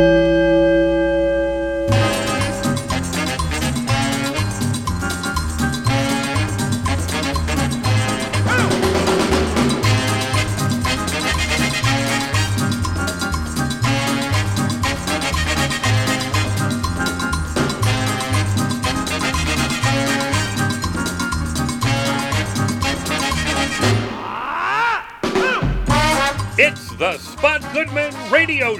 It's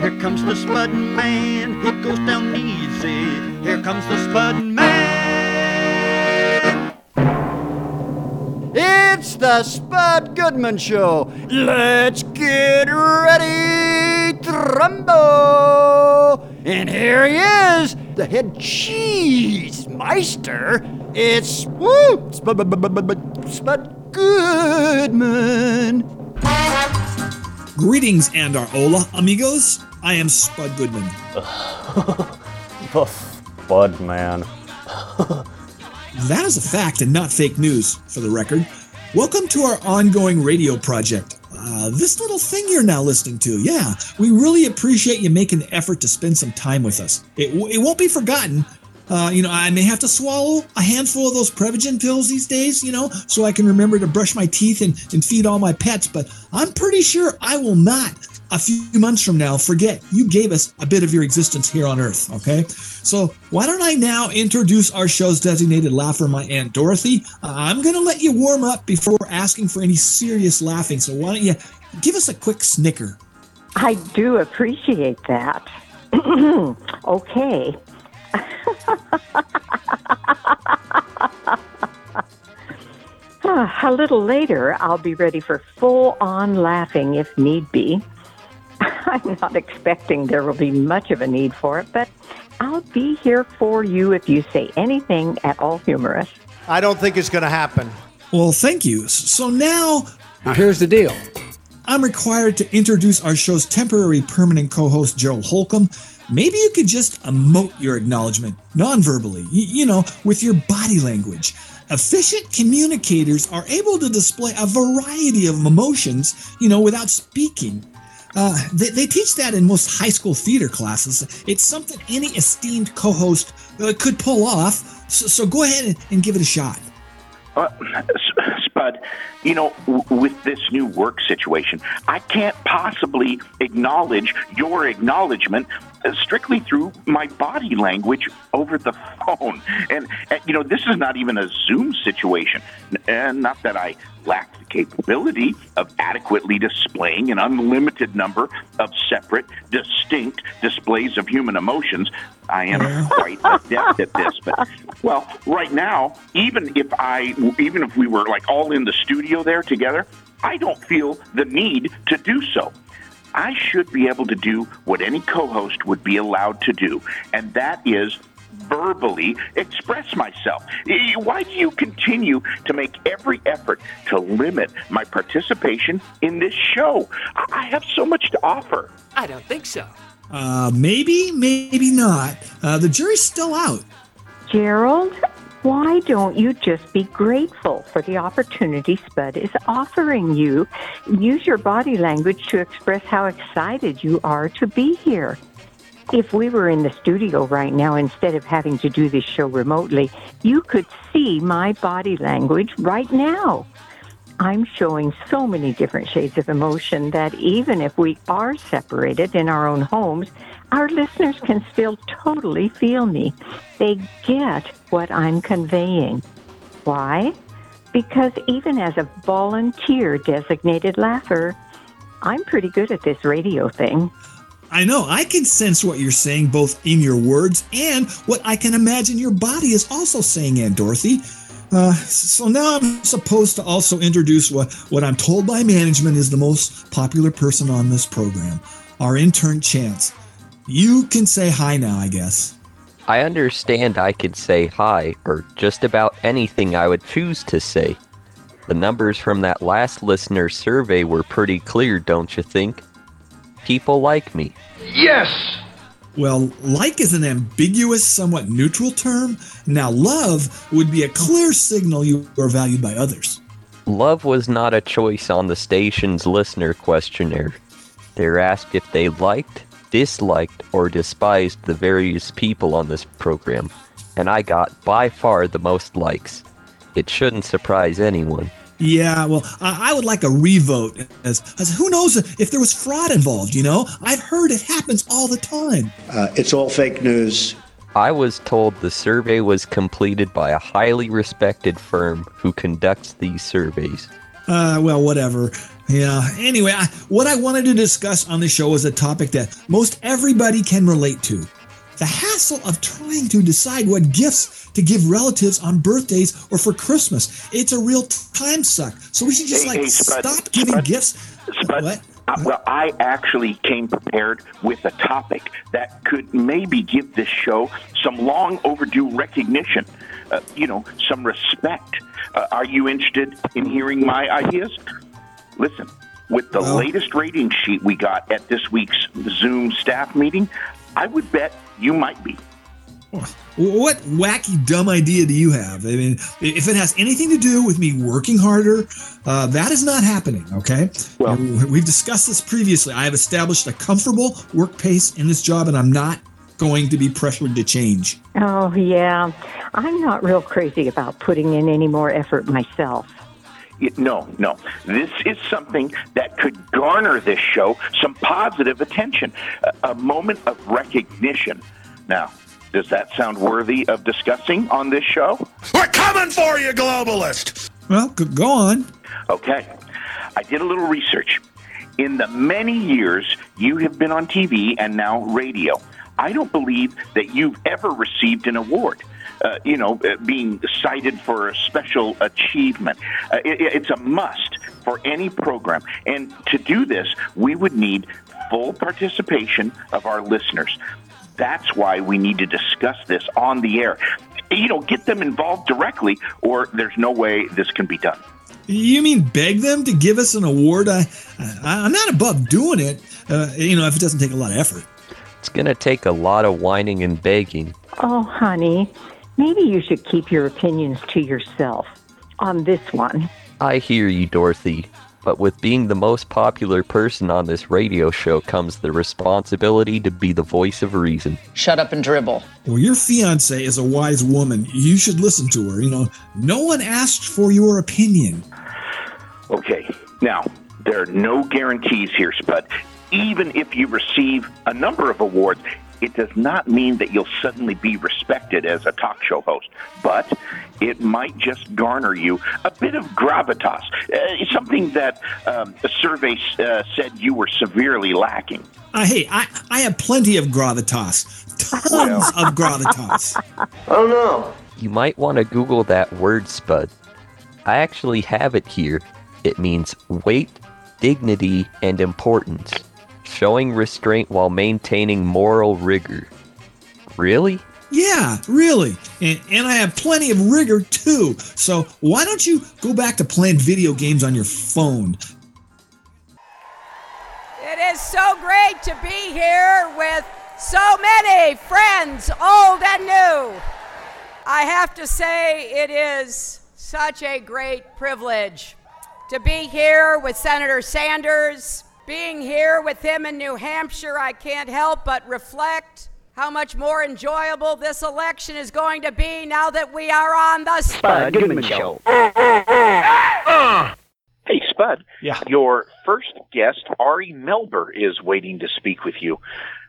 Here comes the Spud Man, he goes down easy. Here comes the Spud Man. It's the Spud Goodman Show. Let's get ready, Trumbo! And here he is, the head cheese meister. It's woo, Spud, Spud Goodman. Greetings and our hola, amigos. I am Spud Goodman. The Spud Man. That is a fact and not fake news, for the record. Welcome to our ongoing radio project. Uh, this little thing you're now listening to, yeah, we really appreciate you making the effort to spend some time with us. It, w- it won't be forgotten. Uh, you know, I may have to swallow a handful of those Prevagen pills these days, you know, so I can remember to brush my teeth and, and feed all my pets, but I'm pretty sure I will not, a few months from now, forget you gave us a bit of your existence here on Earth, okay? So why don't I now introduce our show's designated laugher, my Aunt Dorothy? Uh, I'm going to let you warm up before asking for any serious laughing, so why don't you give us a quick snicker? I do appreciate that. okay. A little later, I'll be ready for full on laughing if need be. I'm not expecting there will be much of a need for it, but I'll be here for you if you say anything at all humorous. I don't think it's going to happen. Well, thank you. So now Now, here's the deal. I'm required to introduce our show's temporary permanent co-host, Gerald Holcomb. Maybe you could just emote your acknowledgement non-verbally, y- you know, with your body language. Efficient communicators are able to display a variety of emotions, you know, without speaking. Uh, they, they teach that in most high school theater classes. It's something any esteemed co-host uh, could pull off. So, so go ahead and, give it a shot. Uh, Spud, you know, w- with this new work situation, I can't possibly acknowledge your acknowledgement strictly through my body language over the phone. And, and, you know, this is not even a Zoom situation. And not that I lack the capability of adequately displaying an unlimited number of separate, distinct displays of human emotions. I am quite adept at this, but well, right now, even if I, even if we were like all in the studio there together, I don't feel the need to do so. I should be able to do what any co-host would be allowed to do, and that is verbally express myself. Why do you continue to make every effort to limit my participation in this show? I I have so much to offer. I don't think so. Uh, maybe, maybe not. Uh, the jury's still out. Gerald, why don't you just be grateful for the opportunity Spud is offering you? Use your body language to express how excited you are to be here. If we were in the studio right now, instead of having to do this show remotely, you could see my body language right now. I'm showing so many different shades of emotion that even if we are separated in our own homes, our listeners can still totally feel me. They get what I'm conveying. Why? Because even as a volunteer designated laugher, I'm pretty good at this radio thing. I know, I can sense what you're saying both in your words and what I can imagine your body is also saying, Aunt Dorothy. Uh, so now I'm supposed to also introduce what, what I'm told by management is the most popular person on this program, our intern Chance. You can say hi now, I guess. I understand I could say hi or just about anything I would choose to say. The numbers from that last listener survey were pretty clear, don't you think? People like me. Yes! Well, like is an ambiguous, somewhat neutral term. Now, love would be a clear signal you are valued by others. Love was not a choice on the station's listener questionnaire. They're asked if they liked, disliked, or despised the various people on this program, and I got by far the most likes. It shouldn't surprise anyone. Yeah, well, I, I would like a revote. As, as who knows if there was fraud involved? You know, I've heard it happens all the time. Uh, it's all fake news. I was told the survey was completed by a highly respected firm who conducts these surveys. Uh, well, whatever. Yeah. Anyway, I, what I wanted to discuss on the show is a topic that most everybody can relate to the hassle of trying to decide what gifts to give relatives on birthdays or for Christmas. It's a real time suck. So we should just Hey, like hey, Spud, stop giving Spud, gifts. Spud, What? uh, well, I actually came prepared with a topic that could maybe give this show some long overdue recognition. Uh, you know, some respect. Uh, are you interested in hearing my ideas? Listen, with the Well- latest rating sheet we got at this week's Zoom staff meeting, I would bet you might be. What wacky, dumb idea do you have? I mean, if it has anything to do with me working harder, uh, that is not happening, okay? Well- we've discussed this previously. I have established a comfortable work pace in this job, and I'm not going to be pressured to change. Oh, yeah. I'm not real crazy about putting in any more effort myself. It- No, no. This is something that could garner this show some positive attention, a, a moment of recognition. Now, does that sound worthy of discussing on this show? We're coming for you, globalist! Well, go on. Okay. I did a little research. In the many years you have been on TV and now radio, I don't believe that you've ever received an award. Uh, you know, uh, being cited for a special achievement. Uh, it, it's a must for any program. And to do this, we would need full participation of our listeners. That's why we need to discuss this on the air. You know, get them involved directly, or there's no way this can be done. You mean beg them to give us an award? I, I I'm not above doing it. Uh, you know, if it doesn't take a lot of effort. It's gonna take a lot of whining and begging. Oh, honey, maybe you should keep your opinions to yourself on this one. I hear you, Dorothy, but with being the most popular person on this radio show comes the responsibility to be the voice of reason. Shut up and dribble. Well, your fiance is a wise woman. You should listen to her. You know, no one asked for your opinion. Okay, now, there are no guarantees here, Spud. Even if you receive a number of awards, it does not mean that you'll suddenly be respected as a talk show host, but it might just garner you a bit of gravitas, uh, something that um, a survey uh, said you were severely lacking. Uh, hey, I, I have plenty of gravitas. Tons of gravitas. Oh no. You might want to Google that word, Spud. I actually have it here. It means weight, dignity, and importance, showing restraint while maintaining moral rigor. Really? Yeah, really. And, and I have plenty of rigor too. So why don't you go back to playing video games on your phone? It is so great to be here with so many friends, old and new. I have to say, it is such a great privilege to be here with Senator Sanders. Being here with him in New Hampshire, I can't help but reflect how much more enjoyable this election is going to be now that we are on the Spud Goodman Show. Hey, Spud. Yeah. Your first guest, Ari Melber, is waiting to speak with you.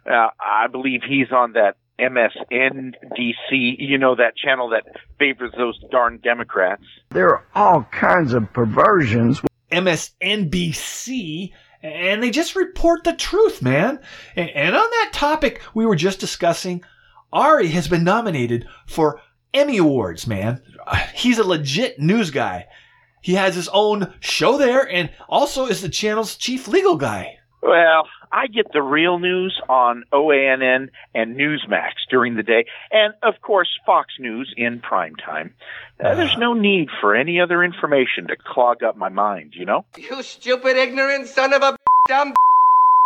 Uh, I believe he's on that MSNDC, you know, that channel that favors those darn Democrats. There are all kinds of perversions. MSNBC, and they just report the truth, man. And, on that topic we were just discussing, Ari has been nominated for Emmy Awards, man. He's a legit news guy. He has his own show there and also is the channel's chief legal guy. Well, I get the real news on OANN and Newsmax during the day, and of course Fox News in prime time. Uh, there's no need for any other information to clog up my mind, you know? You stupid, ignorant son of a dumb.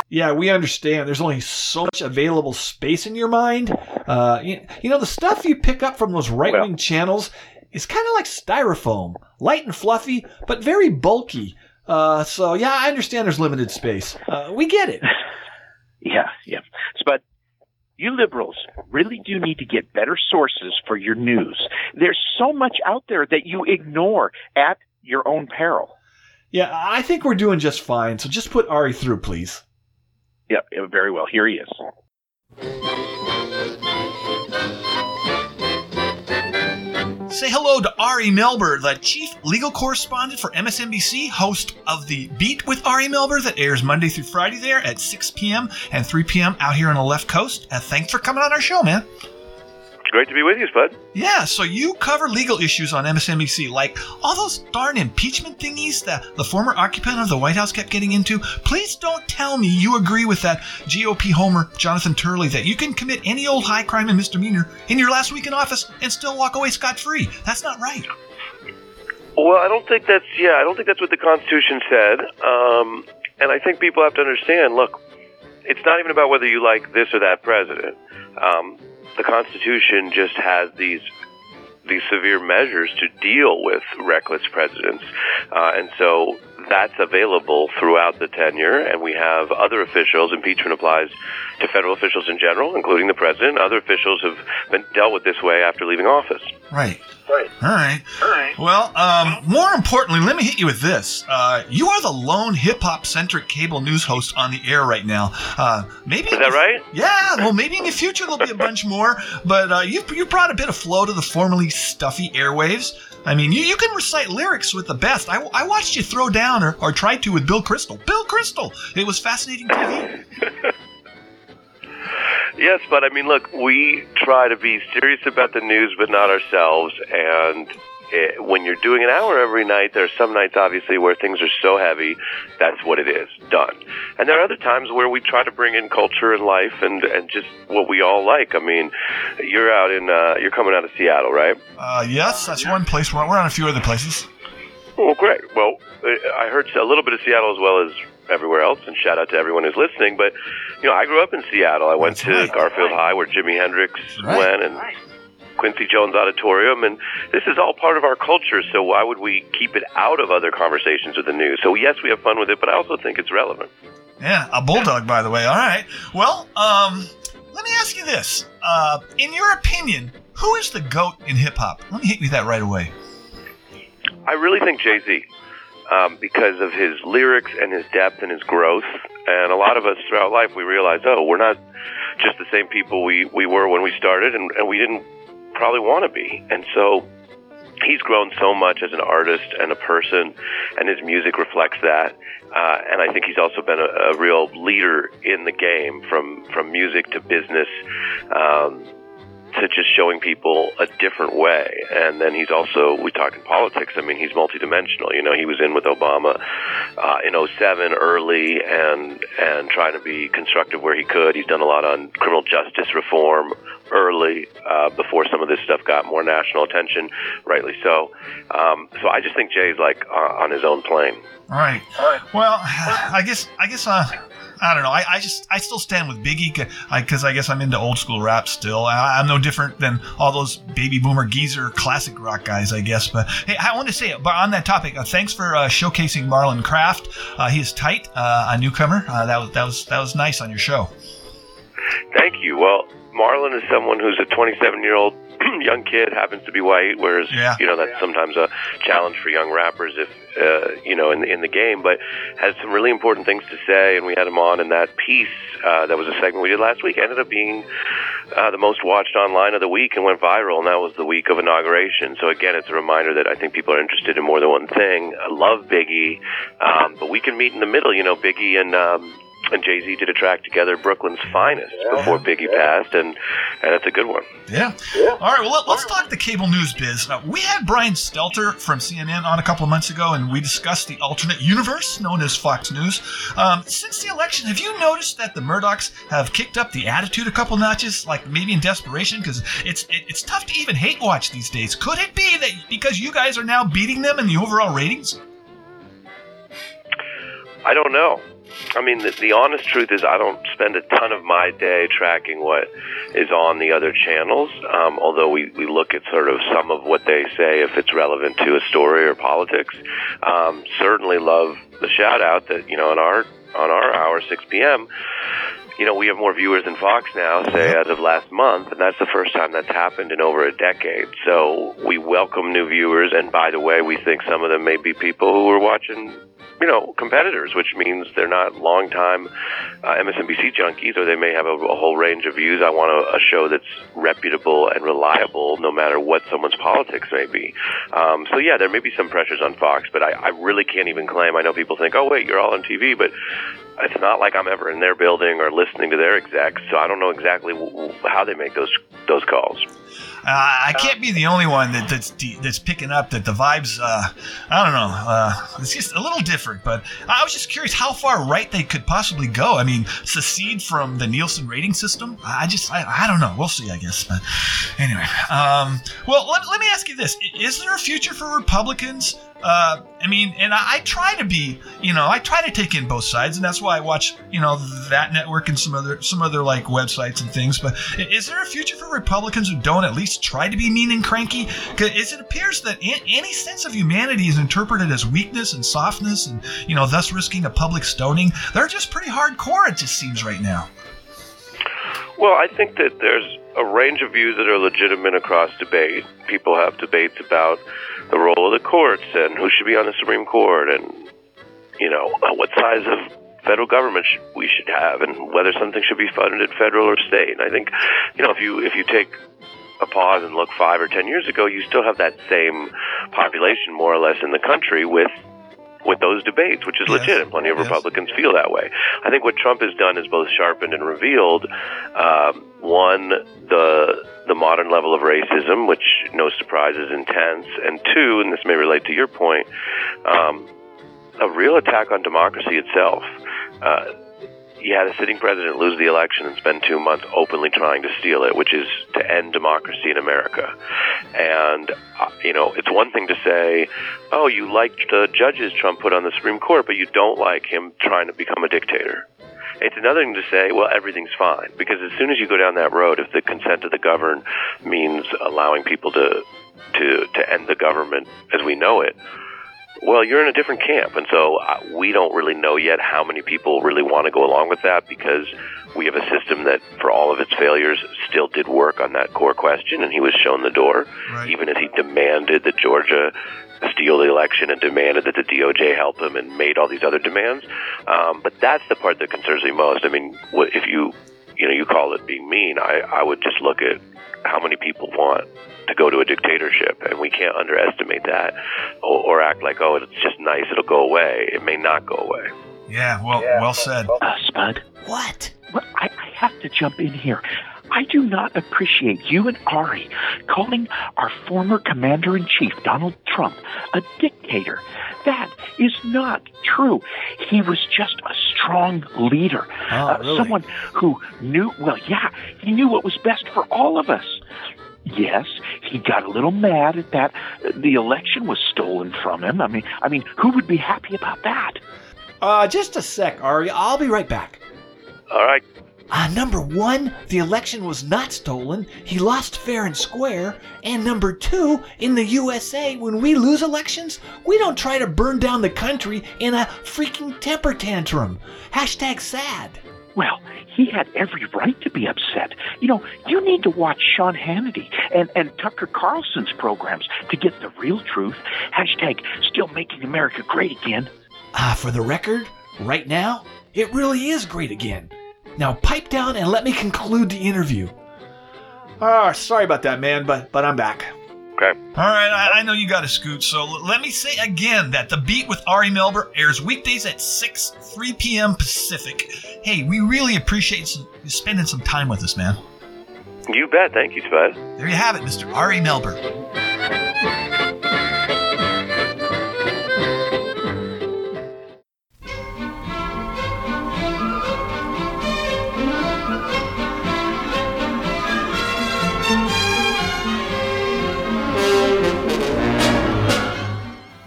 Yeah, we understand. There's only so much available space in your mind. Uh, you, you know, the stuff you pick up from those right wing channels is kind of like styrofoam, light and fluffy, but very bulky. Uh, so yeah, I understand there's limited space. Uh, we get it. Yeah, yeah. But you liberals really do need to get better sources for your news. There's so much out there that you ignore at your own peril. Yeah, I think we're doing just fine. So just put Ari through, please. Yeah, yeah, very well. Here he is. Say hello to Ari Melber, the chief legal correspondent for MSNBC, host of the Beat with Ari Melber that airs Monday through Friday there at 6 p.m. and 3 p.m. out here on the left coast. And thanks for coming on our show, man. Great to be with you, Spud. Yeah, so you cover legal issues on MSNBC, like all those darn impeachment thingies that the former occupant of the White House kept getting into. Please don't tell me you agree with that GOP homer, Jonathan Turley, that you can commit any old high crime and misdemeanor in your last week in office and still walk away scot free. That's not right. Well, I don't think that's yeah. I don't think that's what the Constitution said. Um, and I think people have to understand. Look, it's not even about whether you like this or that president. Um, the Constitution just has these these severe measures to deal with reckless presidents, uh, and so that's available throughout the tenure. And we have other officials. Impeachment applies to federal officials in general, including the president. Other officials have been dealt with this way after leaving office. Right. Right. All right. All right. Well, um, more importantly, let me hit you with this. Uh, you are the lone hip hop centric cable news host on the air right now. Uh, maybe is that right? Yeah. Well, maybe in the future there'll be a bunch more. But uh, you you brought a bit of flow to the formerly stuffy airwaves. I mean, you, you can recite lyrics with the best. I, I watched you throw down or, or tried to with Bill Kristol. Bill Kristol. It was fascinating TV. Yes, but I mean, look, we try to be serious about the news, but not ourselves. And it, when you're doing an hour every night, there are some nights, obviously, where things are so heavy, that's what it is, done. And there are other times where we try to bring in culture and life and, and just what we all like. I mean, you're out in, uh, you're coming out of Seattle, right? Uh, yes, that's one place. We're, we're on a few other places. Well, great. Well, I heard a little bit of Seattle as well as everywhere else, and shout out to everyone who's listening. But you know, I grew up in Seattle. I went That's to right. Garfield High, where Jimi Hendrix Right. went, and Quincy Jones Auditorium, and this is all part of our culture. So why would we keep it out of other conversations with the news? So yes, we have fun with it, but I also think it's relevant. Yeah, a bulldog, by the way. All right. Well, um, let me ask you this. Uh, in your opinion, who is the goat in hip hop? Let me hit you that right away. I really think Jay Z, um, because of his lyrics and his depth and his growth. And a lot of us throughout life, we realize, oh, we're not just the same people we, we were when we started, and, and we didn't probably want to be. And so he's grown so much as an artist and a person, and his music reflects that. Uh, and I think he's also been a, a real leader in the game, from from music to business. Um, to just showing people a different way. And then he's also, we talk in politics, I mean, he's multidimensional. You know, he was in with Obama uh, in 07 early and, and trying to be constructive where he could. He's done a lot on criminal justice reform early uh, before some of this stuff got more national attention, rightly so. Um, so I just think Jay's like uh, on his own plane. All right. Well, I guess I guess uh, I don't know. I, I just I still stand with Biggie because I, guess I'm into old school rap still. I, I'm no different than all those baby boomer geezer classic rock guys, I guess. But hey, I want to say, but on that topic, uh, thanks for uh, showcasing Marlon Craft. Uh, he is tight, uh, a newcomer. Uh, that was that was that was nice on your show. Thank you. Well, Marlon is someone who's a 27 year old young kid, happens to be white, whereas Yeah. you know that's sometimes a challenge for young rappers if uh, you know in in the game. But has some really important things to say, and we had him on, and that piece uh, that was a segment we did last week ended up being uh, the most watched online of the week and went viral, and that was the week of inauguration. So again, it's a reminder that I think people are interested in more than one thing. I love Biggie, um, but we can meet in the middle. You know, Biggie and um, and Jay Z did a track together, Brooklyn's Finest, before Biggie passed, and and it's a good one. Yeah. All right. Well, let, us talk the cable news biz. Uh, we had Brian Stelter from CNN on a couple of months ago, and we discussed the alternate universe known as Fox News. Um, since the election, have you noticed that the Murdochs have kicked up the attitude a couple notches, like maybe in desperation? Because it's it, it's tough to even hate watch these days. Could it be that because you guys are now beating them in the overall ratings? I don't know. I mean, the, the honest truth is, I don't spend a ton of my day tracking what is on the other channels. Um, although we, we look at sort of some of what they say if it's relevant to a story or politics. Um, certainly love the shout out that you know on our on our hour 6 p.m. You know, we have more viewers than Fox now, say as of last month, and that's the first time that's happened in over a decade. So we welcome new viewers, and by the way, we think some of them may be people who are watching you know, competitors, which means they're not long-time uh, MSNBC junkies, or they may have a, a whole range of views. I want a, a show that's reputable and reliable, no matter what someone's politics may be. Um, so yeah, there may be some pressures on Fox, but I, I really can't even claim. I know people think, oh wait, you're all on TV, but it's not like I'm ever in their building or listening to their execs, so I don't know exactly w- w- how they make those those calls. Uh, I can't be the only one that, that's that's picking up that the vibes. Uh, I don't know. Uh, it's just a little different, but I was just curious how far right they could possibly go. I mean, secede from the Nielsen rating system. I just, I, I don't know. We'll see, I guess. But anyway, um, well, let, let me ask you this: Is there a future for Republicans? Uh, I mean, and I, I, try to be, you know, I try to take in both sides, and that's why I watch, you know, that network and some other, some other like websites and things. But is there a future for Republicans who don't at least try to be mean and cranky? Because it appears that any sense of humanity is interpreted as weakness and softness, and you know, thus risking a public stoning. They're just pretty hardcore. It just seems right now. Well, I think that there's a range of views that are legitimate across debate. People have debates about the role of the courts and who should be on the Supreme Court and you know uh, what size of federal government we should have and whether something should be funded federal or state. And I think you know if you if you take a pause and look five or ten years ago, you still have that same population more or less in the country with with those debates, which is yes. legit, and plenty of yes. Republicans feel that way. I think what Trump has done is both sharpened and revealed um, one the the modern level of racism, which no surprise is intense, and two, and this may relate to your point, um, a real attack on democracy itself. Uh, you had a sitting president lose the election and spend two months openly trying to steal it, which is to end democracy in America. And, uh, you know, it's one thing to say, oh, you liked the judges Trump put on the Supreme Court, but you don't like him trying to become a dictator. It's another thing to say, well, everything's fine. Because as soon as you go down that road, if the consent of the governed means allowing people to, to, to end the government as we know it, well, you're in a different camp, and so uh, we don't really know yet how many people really want to go along with that because we have a system that, for all of its failures, still did work on that core question, and he was shown the door, right. even as he demanded that Georgia steal the election and demanded that the DOJ help him and made all these other demands. Um, but that's the part that concerns me most. I mean, if you you know you call it being mean, I I would just look at how many people want to go to a dictatorship, and we can't underestimate that, or, or act like, oh, it's just nice, it'll go away. It may not go away. Yeah, well, yeah. well said. Uh, Spud. What? Well, I, I have to jump in here. I do not appreciate you and Ari calling our former commander in chief, Donald Trump, a dictator. That is not true. He was just a strong leader, oh, uh, really? someone who knew, well, yeah, he knew what was best for all of us. Yes, he got a little mad at that. The election was stolen from him. I mean, I mean, who would be happy about that? Uh, just a sec, Ari. I'll be right back. All right. Uh, number one, the election was not stolen. He lost fair and square. And number two, in the USA, when we lose elections, we don't try to burn down the country in a freaking temper tantrum. Hashtag sad. Well, he had every right to be upset. You know, you need to watch Sean Hannity and, and Tucker Carlson's programs to get the real truth. Hashtag still making America great again. Ah, uh, for the record, right now, it really is great again. Now pipe down and let me conclude the interview. Ah, oh, sorry about that, man, but but I'm back. Okay. All right, I, I know you got to scoot, so l- let me say again that The Beat with Ari Melber airs weekdays at 6, 3 p.m. Pacific hey, we really appreciate some, you spending some time with us, man. You bet. Thank you, Spud. There you have it, Mr. Ari Melber.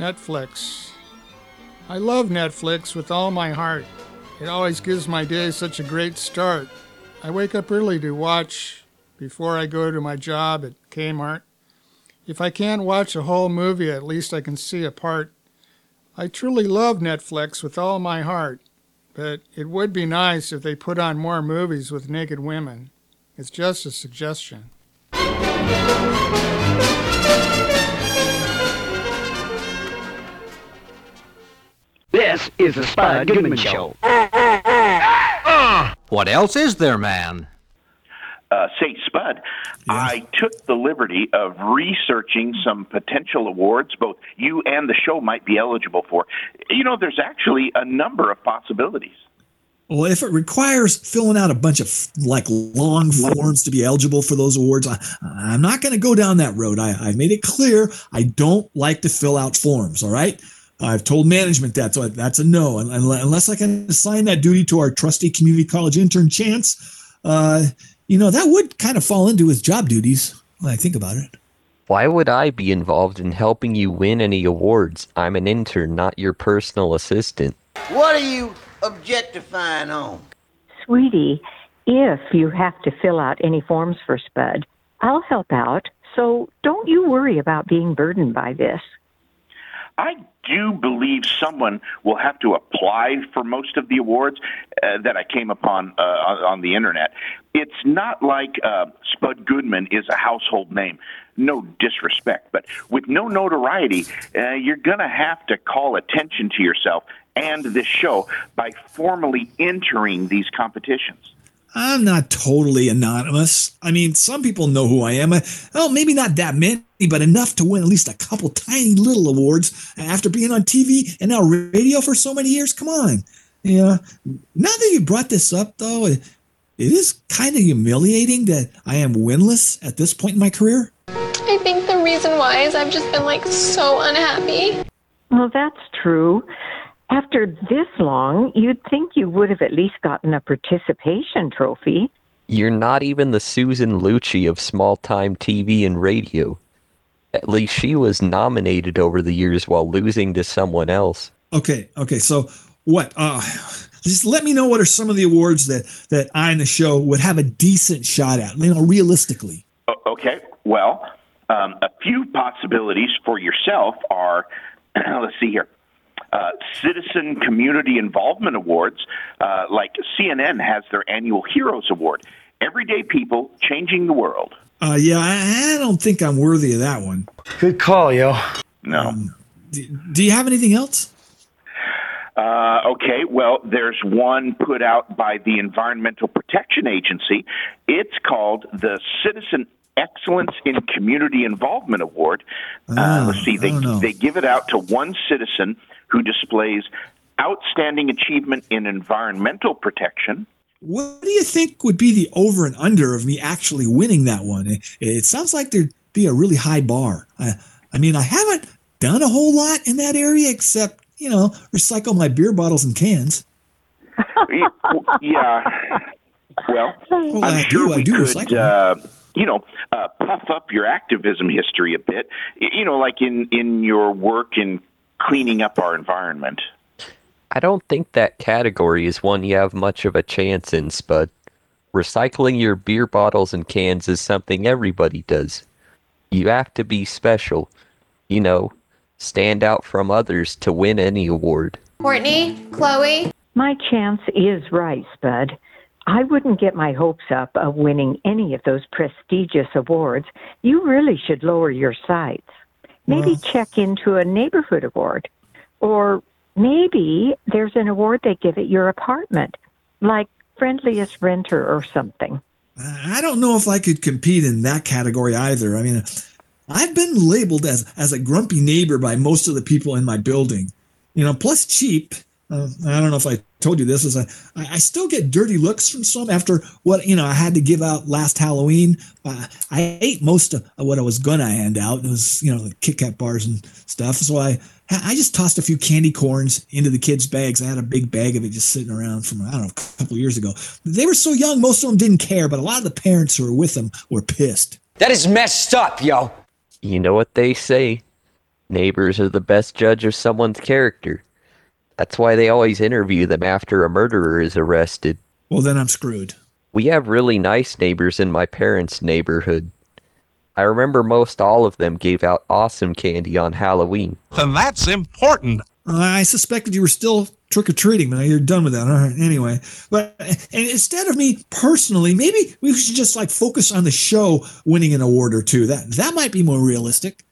Netflix. I love Netflix with all my heart. It always gives my day such a great start. I wake up early to watch before I go to my job at Kmart. If I can't watch a whole movie, at least I can see a part. I truly love Netflix with all my heart, but it would be nice if they put on more movies with naked women. It's just a suggestion. Is the Spud Goodman Show. What else is there, man? uh, say Spud, I took the liberty of researching some potential awards both you and the show might be eligible for. You know, there's actually a number of possibilities. Well, if it requires filling out a bunch of like long forms to be eligible for those awards, I, I'm not going to go down that road. I, I made it clear I don't like to fill out forms. All right. I've told management that, so that's a no. And unless I can assign that duty to our trusty community college intern Chance, uh, you know, that would kind of fall into his job duties when I think about it. Why would I be involved in helping you win any awards? I'm an intern, not your personal assistant. What are you objectifying on? Sweetie, if you have to fill out any forms for Spud, I'll help out. So don't you worry about being burdened by this. I do believe someone will have to apply for most of the awards uh, that I came upon uh, on the internet. It's not like uh, Spud Goodman is a household name. No disrespect, but with no notoriety, uh, you're going to have to call attention to yourself and this show by formally entering these competitions. I'm not totally anonymous. I mean, some people know who I am. Uh, well, maybe not that many, but enough to win at least a couple tiny little awards after being on TV and now radio for so many years. Come on. Yeah. Now that you brought this up, though, it, it is kind of humiliating that I am winless at this point in my career. I think the reason why is I've just been like so unhappy. Well, that's true. After this long, you'd think you would have at least gotten a participation trophy. You're not even the Susan Lucci of small time TV and radio. At least she was nominated over the years while losing to someone else. Okay, okay. So what? Uh, just let me know what are some of the awards that that I in the show would have a decent shot at. You know, realistically. Okay. Well, um, a few possibilities for yourself are. let's see here. Uh, citizen Community Involvement Awards, uh, like CNN has their annual Heroes Award. Everyday people changing the world. Uh, yeah, I, I don't think I'm worthy of that one. Good call, yo. No. Um, do, do you have anything else? Uh, okay, well, there's one put out by the Environmental Protection Agency. It's called the Citizen Excellence in Community Involvement Award. Uh, let's see, they, they give it out to one citizen who displays outstanding achievement in environmental protection. What do you think would be the over and under of me actually winning that one? It, it sounds like there'd be a really high bar. I, I mean, I haven't done a whole lot in that area except, you know, recycle my beer bottles and cans. yeah. Well, Well, I'm I sure do- I we do could, recycle. uh, you know, uh, puff up your activism history a bit. You know, like in in your work in cleaning up our environment. I don't think that category is one you have much of a chance in, Spud. Recycling your beer bottles and cans is something everybody does. You have to be special. You know, stand out from others to win any award. Courtney, Chloe. My chance is right, Spud. I wouldn't get my hopes up of winning any of those prestigious awards. You really should lower your sights. Maybe check into a neighborhood award. Or maybe there's an award they give at your apartment, like friendliest renter or something. I don't know if I could compete in that category either. I mean, I've been labeled as as a grumpy neighbor by most of the people in my building. You know, plus cheap uh, I don't know if I told you this is I, I still get dirty looks from some after what you know I had to give out last Halloween. Uh, I ate most of what I was gonna hand out. It was you know the Kit Kat bars and stuff. So I I just tossed a few candy corns into the kids' bags. I had a big bag of it just sitting around from I don't know a couple years ago. They were so young, most of them didn't care, but a lot of the parents who were with them were pissed. That is messed up, yo. You know what they say? Neighbors are the best judge of someone's character. That's why they always interview them after a murderer is arrested. Well, then I'm screwed. We have really nice neighbors in my parents' neighborhood. I remember most all of them gave out awesome candy on Halloween. And that's important. I suspected you were still trick or treating, but you're done with that. All right. Anyway, but and instead of me personally, maybe we should just like focus on the show winning an award or two. That that might be more realistic.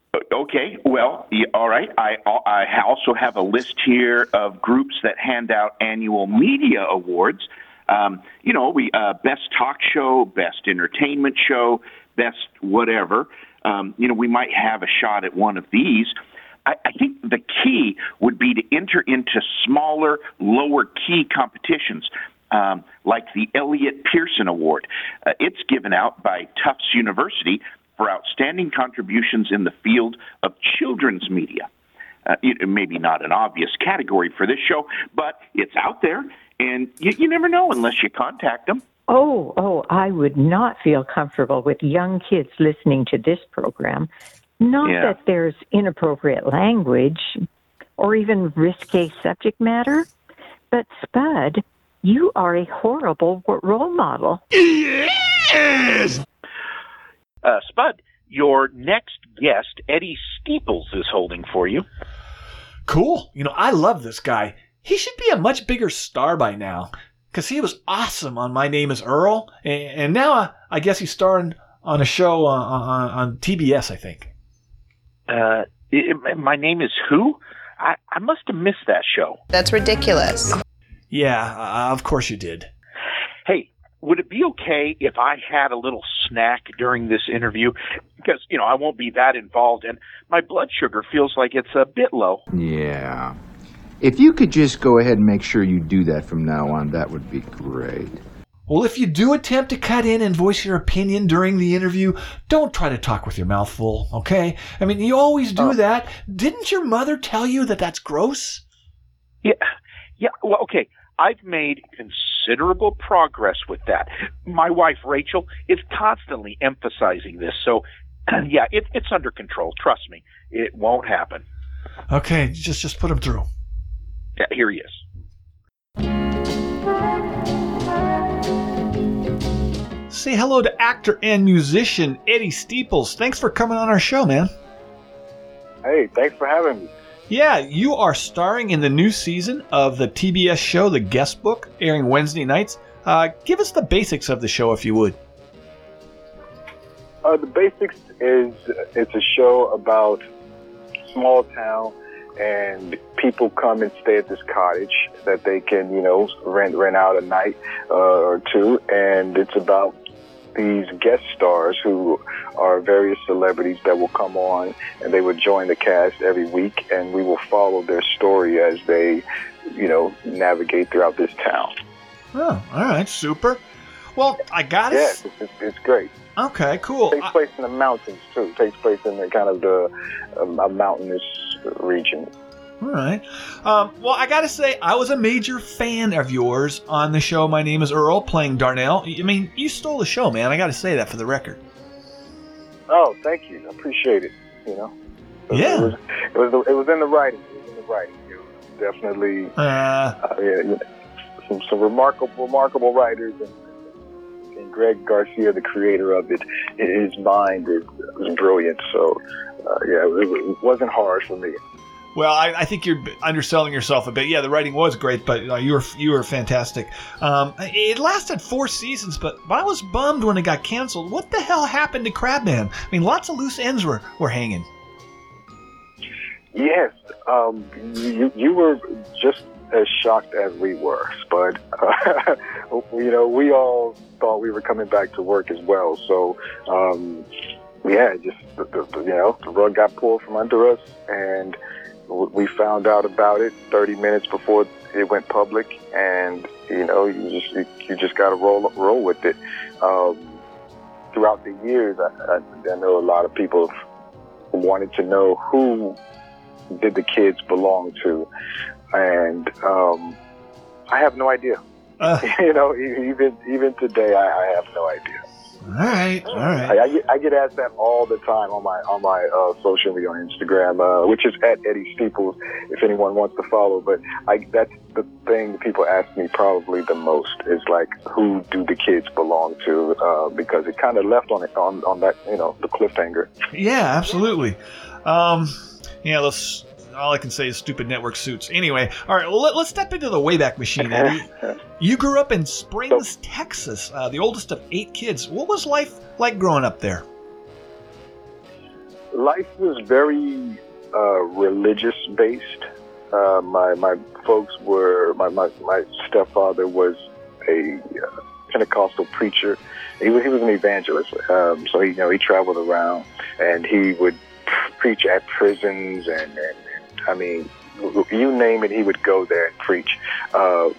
Well, all right. I I also have a list here of groups that hand out annual media awards. Um, you know, we uh, best talk show, best entertainment show, best whatever. Um, you know, we might have a shot at one of these. I, I think the key would be to enter into smaller, lower key competitions. Um, like the Eliot Pearson Award. Uh, it's given out by Tufts University for outstanding contributions in the field of children's media. Uh, it, maybe not an obvious category for this show, but it's out there, and you, you never know unless you contact them. Oh, oh, I would not feel comfortable with young kids listening to this program. Not Yeah. that there's inappropriate language or even risque subject matter, but Spud, you are a horrible role model. Yes! Uh, Spud, your next guest, Eddie Steeples, is holding for you. Cool. You know, I love this guy. He should be a much bigger star by now. Because he was awesome on My Name is Earl. And, and now I, I guess he's starring on a show on, on, on TBS, I think. Uh, i- my name is who? I, I must have missed that show. That's ridiculous. Yeah, uh, of course you did. Hey, would it be okay if I had a little snack during this interview? Because, you know, I won't be that involved and my blood sugar feels like it's a bit low. Yeah. If you could just go ahead and make sure you do that from now on, that would be great. Well, if you do attempt to cut in and voice your opinion during the interview, don't try to talk with your mouth full, okay? I mean, you always do oh. that. Didn't your mother tell you that that's gross? Yeah, yeah. Well, okay. I've made considerable progress with that. My wife Rachel is constantly emphasizing this, so yeah, it, it's under control. Trust me, it won't happen. Okay, just just put him through. Yeah, here he is. Say hello to actor and musician Eddie Steeples. Thanks for coming on our show, man. Hey, thanks for having me. Yeah, you are starring in the new season of the TBS show, The Guest Book, airing Wednesday nights. Uh, give us the basics of the show, if you would. Uh, the basics is it's a show about small town, and people come and stay at this cottage that they can, you know, rent rent out a night uh, or two, and it's about these guest stars who are various celebrities that will come on and they will join the cast every week and we will follow their story as they you know navigate throughout this town Oh, all right, super. Well, I got it. yes it's, it's, it's great Okay, cool. takes place in the mountains too. It takes place in the kind of the um, a mountainous region. All right. Um, well, I gotta say, I was a major fan of yours on the show. My name is Earl, playing Darnell. I mean, you stole the show, man. I gotta say that for the record. Oh, thank you. I appreciate it. You know. It Yeah. was it was, it was in the writing. It was in the writing. It was definitely Uh, uh, yeah, you know, some some remarkable remarkable writers and, and Greg Garcia, the creator of it, his mind is was brilliant. So uh, yeah, it, it wasn't hard for me. Well, I, I think you're underselling yourself a bit. Yeah, the writing was great, but uh, you were you were fantastic. Um, it lasted four seasons, but I was bummed when it got canceled. What the hell happened to Crabman? I mean, lots of loose ends were were hanging. Yes, um, you, you were just as shocked as we were, Spud. Uh, you know, we all thought we were coming back to work as well. So, um, yeah, just you know, the rug got pulled from under us, and we found out about it 30 minutes before it went public, and you know, you just you, you just got to roll roll with it. Um, throughout the years, I, I, I know a lot of people have wanted to know who did the kids belong to, and um, I have no idea. you know, even even today, I, I have no idea. All right, all right. I, I, get, I get asked that all the time on my on my uh, social media on Instagram, uh, which is at Eddie Steeples. If anyone wants to follow, but I, that's the thing people ask me probably the most is like, who do the kids belong to? Uh, because it kind of left on it on on that you know the cliffhanger. Yeah, absolutely. Um, yeah, let's. All I can say is stupid network suits. Anyway, all right, well, let, let's step into the Wayback Machine, Eddie. you grew up in Springs, Texas, uh, the oldest of eight kids. What was life like growing up there? life was very uh, religious based. Uh, my my folks were my, my my stepfather was a uh, Pentecostal preacher. He was he was an evangelist. Um, so he you know he traveled around and he would preach at prisons and, and I mean you name it he would go there and preach. Uh,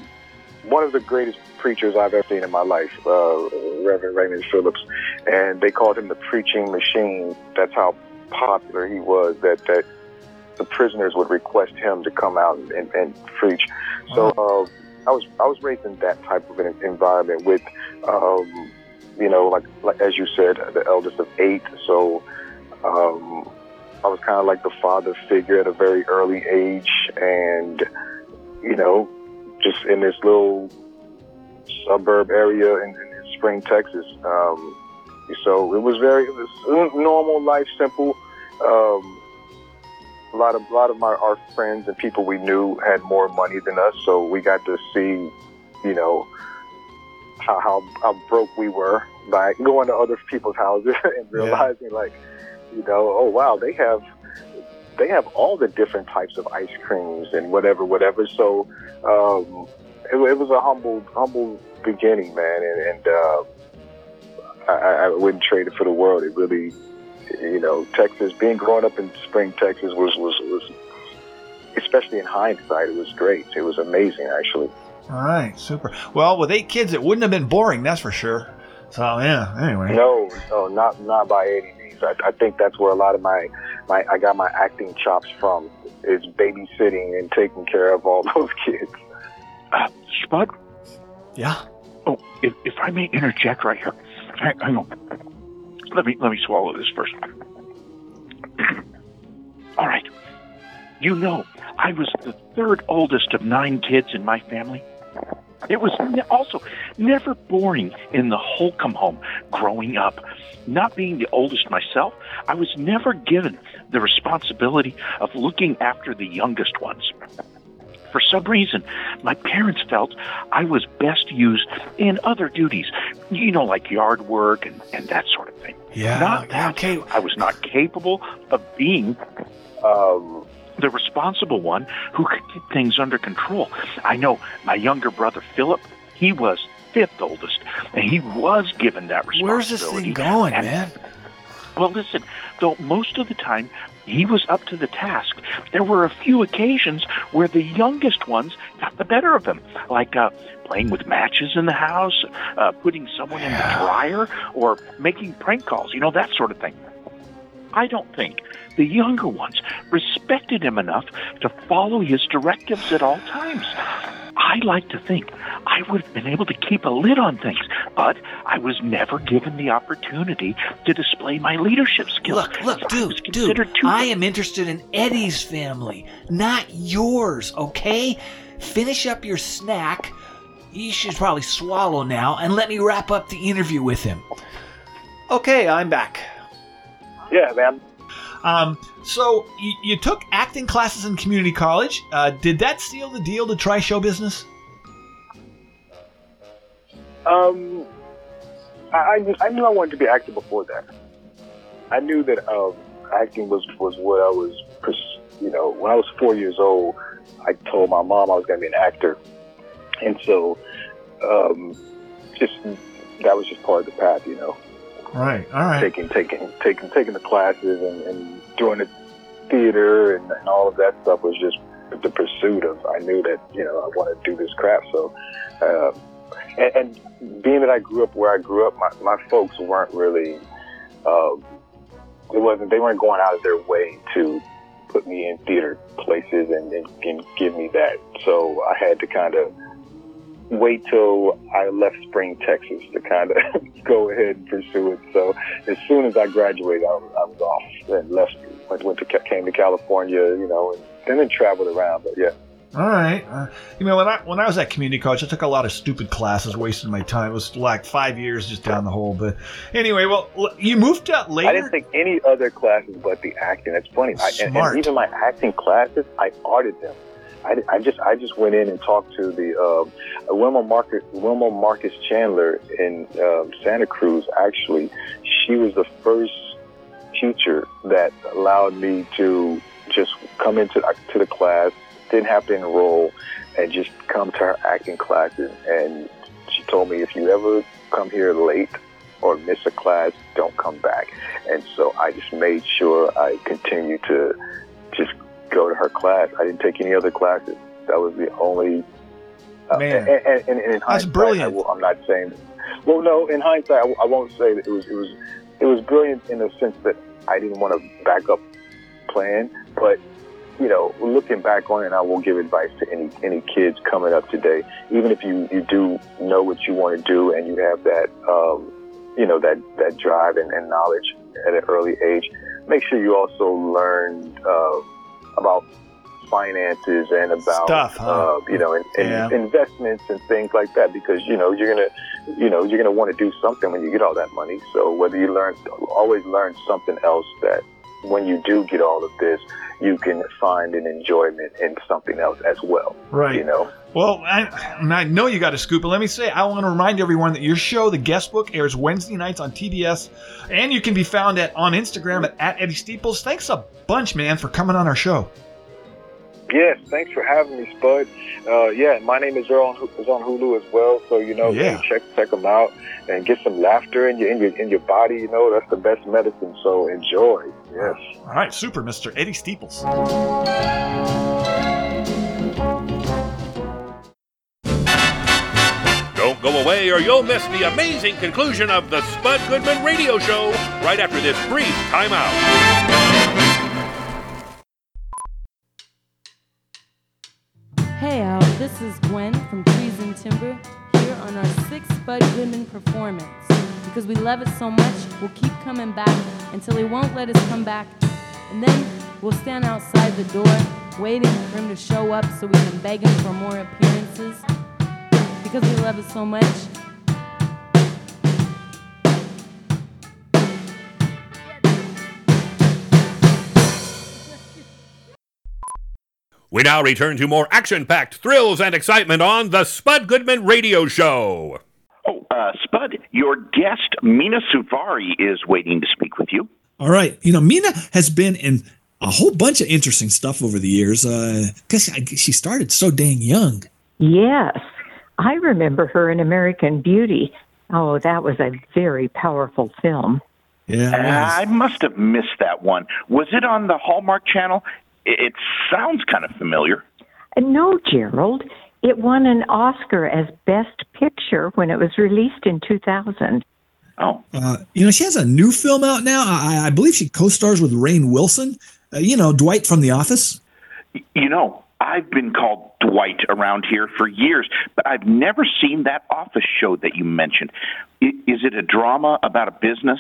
one of the greatest preachers I've ever seen in my life, uh, Reverend Raymond Phillips, and they called him the preaching machine. That's how popular he was. That that the prisoners would request him to come out and, and, and preach. So uh, I was I was raised in that type of an environment with, um, you know, like like as you said, the eldest of eight. So um, I was kind of like the father figure at a very early age, and you know, just in this little suburb area in, in Spring, Texas. Um, so it was very it was normal life, simple. Um, a lot of a lot of my our friends and people we knew had more money than us, so we got to see, you know, how how, how broke we were by going to other people's houses and realizing like, you know, oh wow, they have they have all the different types of ice creams and whatever, whatever. So um, it, it was a humble humble beginning, man, and, and uh, I, I wouldn't trade it for the world. It really, you know, Texas. Being growing up in Spring, Texas was was was, especially in hindsight, it was great. It was amazing, actually. All right, super. Well, with eight kids, it wouldn't have been boring, that's for sure. So yeah. Anyway. No, no, not not by any means. I, I think that's where a lot of my my I got my acting chops from is babysitting and taking care of all those kids. Uh, Spud? Yeah. Oh, if, if I may interject right here, hang, hang on. Let me let me swallow this first. All right. You know, I was the third oldest of nine kids in my family. It was also never boring in the Holcomb home growing up. Not being the oldest myself, I was never given the responsibility of looking after the youngest ones. For some reason, my parents felt I was best used in other duties, you know, like yard work and, and that sort of thing. Yeah. Not that I was not capable of being um, the responsible one who could keep things under control. I know my younger brother Philip, he was fifth oldest, and he was given that responsibility. Where's this thing going, And- man? well, listen, though most of the time he was up to the task, there were a few occasions where the youngest ones got the better of him, like uh, playing with matches in the house, uh, putting someone in the dryer, or making prank calls, you know, that sort of thing. I don't think the younger ones respected him enough to follow his directives at all times. I like to think I would have been able to keep a lid on things, but I was never given the opportunity to display my leadership skills. Look, look, dude, dude, I am interested in Eddie's family, not yours, okay? Finish up your snack. You should probably swallow now and let me wrap up the interview with him. Okay, I'm back. Yeah, man. Um, so you, you took acting classes in community college. Uh, did that seal the deal to try show business? Um, I, I knew- I wanted to be actor before that. I knew that um, acting was was what I was. You know, when I was four years old, I told my mom I was going to be an actor, and so um, just that was just part of the path. You know, Right. All right. taking taking taking taking the classes and, and doing the theater and, and all of that stuff was just the pursuit of. I knew that you know I wanted to do this craft. So, uh, and, and being that I grew up where I grew up, my, my folks weren't really. Uh, it wasn't. They weren't going out of their way to put me in theater places and, and, and give me that. So I had to kind of wait till I left Spring, Texas to kind of go ahead and pursue it. So as soon as I graduated, I was, I was off and left. Went, went to came to California, you know, and then traveled around. But yeah. All right. Uh, you know, when I when I was at community college, I took a lot of stupid classes, wasting my time. It was like five years just down the hole. But anyway, well, you moved out later. I didn't take any other classes but the acting. It's funny. I, and, Smart. and even my acting classes, I audited them. I, I just I just went in and talked to the um, Wilma Marcus Wilma Marcus Chandler in um, Santa Cruz. Actually, she was the first teacher that allowed me to just come into to the class. Didn't have to enroll, and just come to her acting classes. And she told me if you ever come here late or miss a class, don't come back. And so I just made sure I continued to just go to her class. I didn't take any other classes. That was the only. Uh, Man. and, and, and in hindsight, brilliant. I I'm not saying. Well, no, in hindsight, I, I won't say that it was it was it was brilliant in the sense that I didn't want to back up plan, but you know, looking back on it, I will give advice to any any kids coming up today. Even if you you do know what you want to do and you have that um, you know that that drive and, and knowledge at an early age, make sure you also learn uh, about finances and about Stuff, huh? uh, you know and, and Yeah. investments and things like that because you know you're gonna you know you're gonna want to do something when you get all that money. So whether you learn always learn something else that when you do get all of this, you can find an enjoyment in something else as well. Right. You know. Well, I, I know you got a scoop, but let me say, I want to remind everyone that your show, The Guest Book, airs Wednesday nights on TBS, and you can be found at on Instagram at, at Eddie Steeples. Thanks a bunch, man, for coming on our show. Yes, thanks for having me, Spud. Uh, yeah, my name is Earl on, is on Hulu as well, so you know, Yeah. check check them out and get some laughter in your in your in your body. You know, that's the best medicine. So enjoy. Yes. All right, super, Mr. Eddie Steeples. Go away or you'll miss the amazing conclusion of the Spud Goodman Radio Show right after this brief timeout. Hey Al, this is Gwen from Trees and Timber here on our sixth Spud Goodman performance. Because we love it so much, we'll keep coming back until he won't let us come back. And then we'll stand outside the door waiting for him to show up so we can beg him for more appearances. Because we love it so much. We now return to more action packed thrills and excitement on the Spud Goodman Radio Show. Oh, uh, Spud, your guest, Mena Suvari, is waiting to speak with you. All right. You know, Mena has been in a whole bunch of interesting stuff over the years because she started so dang young. Yes, I remember her in American Beauty. Oh, that was a very powerful film. Yeah, I must have missed that one. Was it on the Hallmark Channel? It, it sounds kind of familiar. Uh, No, Gerald. It won an Oscar as Best Picture when it was released in 2000. Oh. Uh, you know, she has a new film out now. I, I believe she co-stars with Rainn Wilson. Uh, you know, Dwight from The Office. You know, I've been called Dwight around here for years, but I've never seen that office show that you mentioned. I, is it a drama about a business,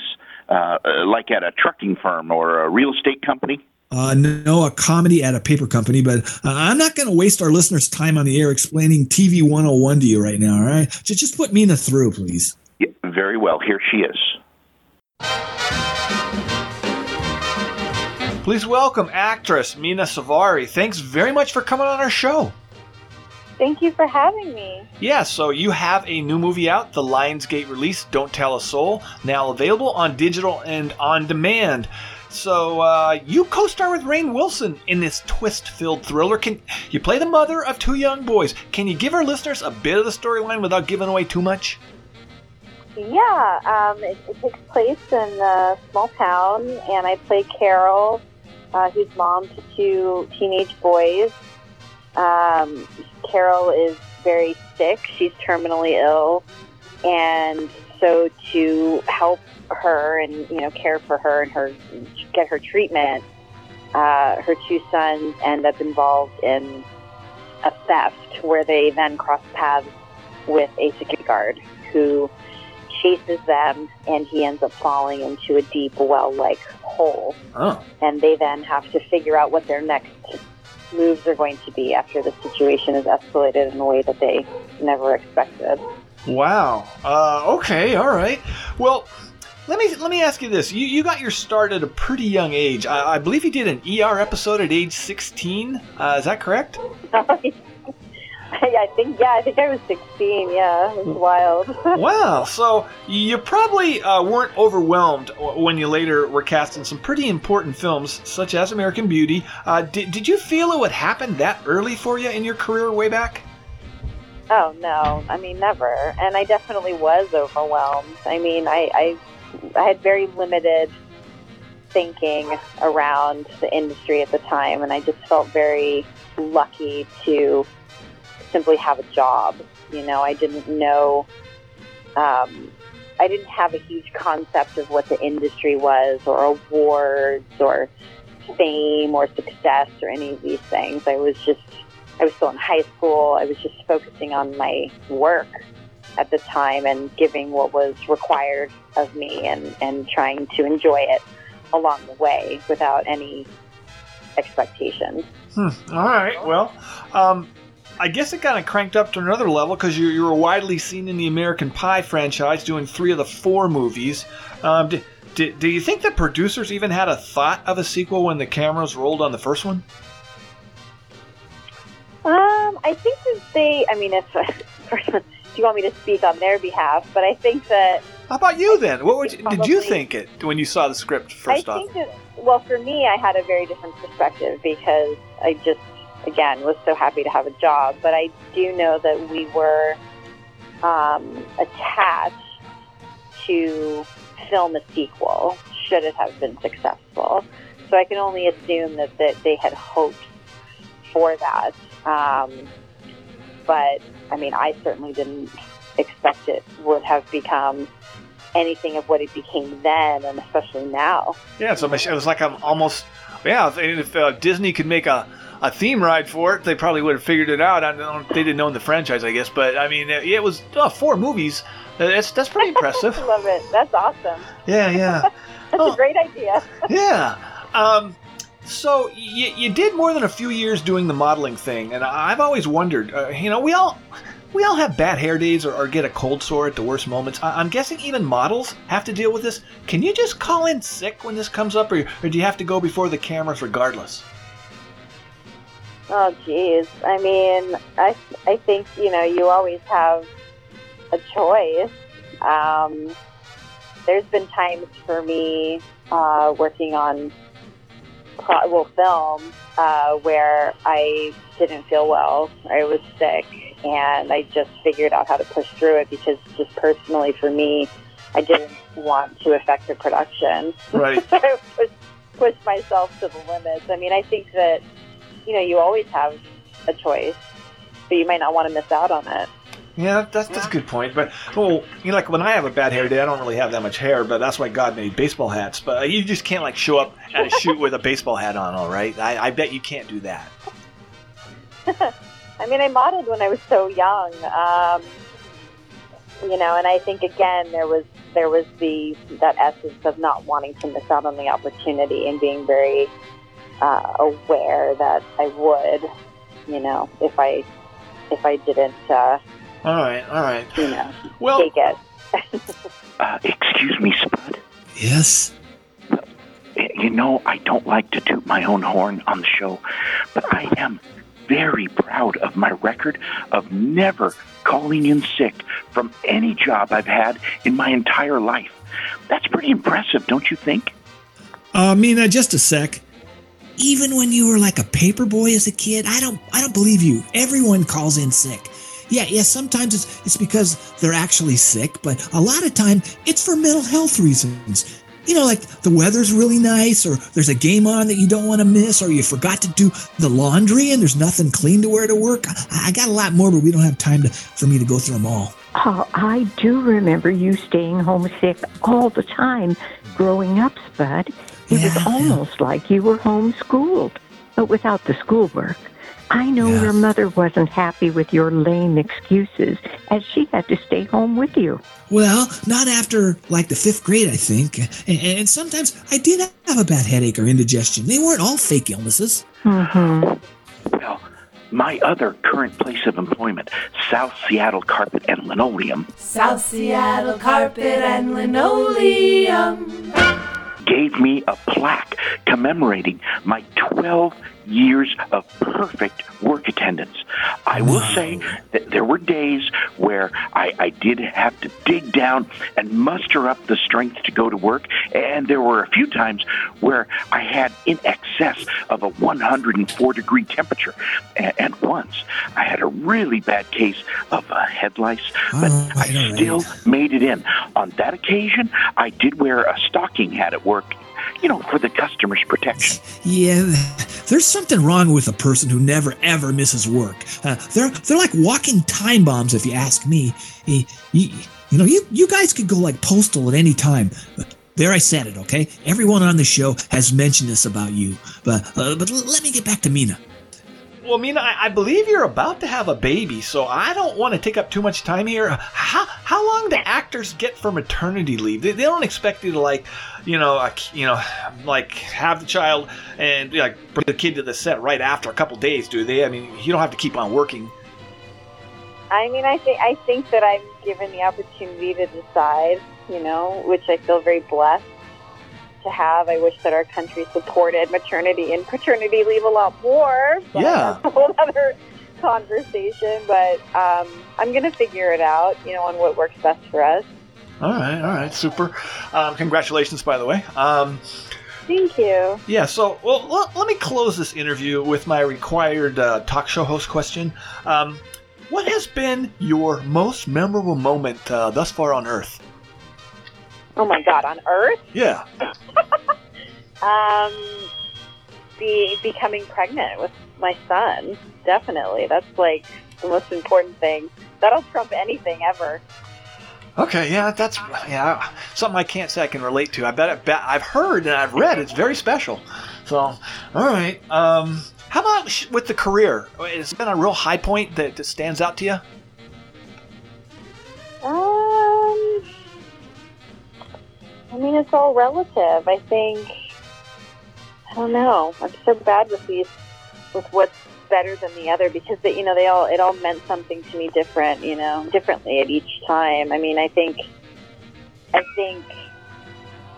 uh, uh, like at a trucking firm or a real estate company? Uh, no, a comedy at a paper company, but uh, I'm not going to waste our listeners' time on the air explaining TV 101 to you right now, all right? Just, just put Mena through, please. Yeah, very well. Here she is. Please welcome actress Mena Suvari. Thanks very much for coming on our show. Thank you for having me. Yeah, so you have a new movie out, the Lionsgate release, Don't Tell a Soul, now available on digital and on demand. So uh, you co-star with Rainn Wilson in this twist-filled thriller. Can you play the mother of two young boys? Can you give our listeners a bit of the storyline without giving away too much? Yeah, um, it, it takes place in a small town, and I play Carol. Uh, who's mom to two teenage boys. Um, Carol is very sick. She's terminally ill, and so to help her and you know care for her and her get her treatment, uh, her two sons end up involved in a theft where they then cross paths with a security guard who chases them and he ends up falling into a deep well-like hole Oh. and they then have to figure out what their next moves are going to be after the situation is escalated in a way that they never expected. Wow. Uh, okay. All right. Well, let me let me ask you this: you you got your start at a pretty young age. I, I believe you did an ER episode at age sixteen. Uh, is that correct? I think, yeah, I think I was 16. Yeah, it was wild. wow. So you probably uh, weren't overwhelmed when you later were cast in some pretty important films, such as American Beauty. Uh, did did you feel it would happen that early for you in your career way back? Oh no, I mean never. And I definitely was overwhelmed. I mean, I I, I had very limited thinking around the industry at the time, and I just felt very lucky to simply have a job. You know, I didn't know. Um, I didn't have a huge concept of what the industry was, or awards, or fame, or success, or any of these things. I was just I was still in high school. I was just focusing on my work at the time and giving what was required of me and, and trying to enjoy it along the way without any expectations. Hmm. All right. Well, um, I guess it kind of cranked up to another level because you, you were widely seen in the American Pie franchise, doing three of the four movies. Um, do, do, do you think the producers even had a thought of a sequel when the cameras rolled on the first one? Um, I think that they, I mean, if, if you want me to speak on their behalf, but I think that How about you then? What would you, did you think it when you saw the script first I off? think that, well, for me, I had a very different perspective because I just, again, was so happy to have a job. But I do know that we were um, attached to film a sequel should it have been successful. So I can only assume that, that they had hoped for that. Um, but I mean, I certainly didn't expect it would have become anything of what it became then, and especially now. Yeah, so it was like I'm almost yeah. If, uh, Disney could make a, a theme ride for it, they probably would have figured it out. I don't, they didn't own the franchise, I guess, but I mean, it, it was uh, four movies. Uh, That's that's pretty impressive. I love it. That's awesome. Yeah, yeah, That's a great idea. yeah. Um, so you, you did more than a few years doing the modeling thing, and I've always wondered. Uh, you know, we all we all have bad hair days or, or get a cold sore at the worst moments. I, I'm guessing even models have to deal with this. Can you just call in sick when this comes up, or, or do you have to go before the cameras regardless? Oh, geez. I mean, I I think you know you always have a choice. Um, there's been times for me uh, working on pro- well film uh, where I didn't feel well. I was sick, and I just figured out how to push through it because just personally for me, I didn't want to affect the production. Right. so I pushed, pushed myself to the limits. I mean, I think that you know you always have a choice, but you might not want to miss out on it. Yeah, that's that's a good point. But well, you know, like when I have a bad hair day, I don't really have that much hair, but that's why God made baseball hats. But you just can't like show up at a shoot with a baseball hat on, all right? I, I bet you can't do that. I mean, I modeled when I was so young, um, you know, and I think again there was there was the that essence of not wanting to miss out on the opportunity and being very uh, aware that I would, you know, if I if I didn't, uh, All right, all right. you know, Well- take it. Uh, excuse me, Spud. Yes. You know, I don't like to toot my own horn on the show, but I am very proud of my record of never calling in sick from any job I've had in my entire life. That's pretty impressive, don't you think? Uh, Mena, just a sec. Even when you were like a paper boy as a kid, I don't, I don't believe you. Everyone calls in sick. Yeah, yeah. Sometimes it's it's because they're actually sick, but a lot of time it's for mental health reasons. you know, like the weather's really nice, or there's a game on that you don't want to miss, or you forgot to do the laundry and there's nothing clean to wear to work. I, I got a lot more, but we don't have time to, for me to go through them all. Oh, I do remember you staying homesick all the time growing up, Spud. It was almost like you were homeschooled, but without the schoolwork. I know your mother wasn't happy with your lame excuses, as she had to stay home with you. Well, not after like the fifth grade, I think. And, and sometimes I did have a bad headache or indigestion. They weren't all fake illnesses. Mm-hmm. Well, my other current place of employment, South Seattle Carpet and Linoleum, South Seattle carpet and linoleum. Gave me a plaque commemorating my 12 years of perfect work attendance. I will say that there were days where I, I did have to dig down and muster up the strength to go to work, and there were a few times where I had in excess of a 104 degree temperature. And, and once I had a really bad case of uh, head lice, but I still made it in. On that occasion, I did wear a stocking hat at work, you know, for the customer's protection. Yeah, there's something wrong with a person who never ever misses work. Uh, they're they're like walking time bombs, if you ask me. Eh, You, you know, you you guys could go like postal at any time. There, I said it. Okay, everyone on the show has mentioned this about you, but uh, but l- let me get back to Mena. Well, Mena, I, I believe you're about to have a baby, so I don't want to take up too much time here. How how long do actors get for maternity leave? They, they don't expect you to like, you know, like, you know, like have the child and like bring the kid to the set right after a couple days, do they? I mean, you don't have to keep on working. I mean, I think I think that I'm given the opportunity to decide, you know, which I feel very blessed to have. I wish that our country supported maternity and paternity leave a lot more. but Yeah. that's a whole other conversation. But um, I'm gonna figure it out, you know, on what works best for us. All right, all right, super. Um, congratulations, by the way. Um, Thank you. Yeah, so well, let, let me close this interview with my required uh, talk show host question. Um, what has been your most memorable moment uh, thus far on Earth? Oh my God, on Earth, Yeah. um, be becoming pregnant with my son. Definitely, that's like the most important thing. That'll trump anything ever. Okay, yeah, that's yeah something I can't say I can relate to. I bet, I bet I've heard and I've read it's very special. So, all right. Um, how about with the career? Has it been a real high point that, that stands out to you? Um, I mean, it's all relative. I think. I don't know. I'm so bad with these, with what's better than the other because you know they all it all meant something to me different. You know, differently at each time. I mean, I think, I think,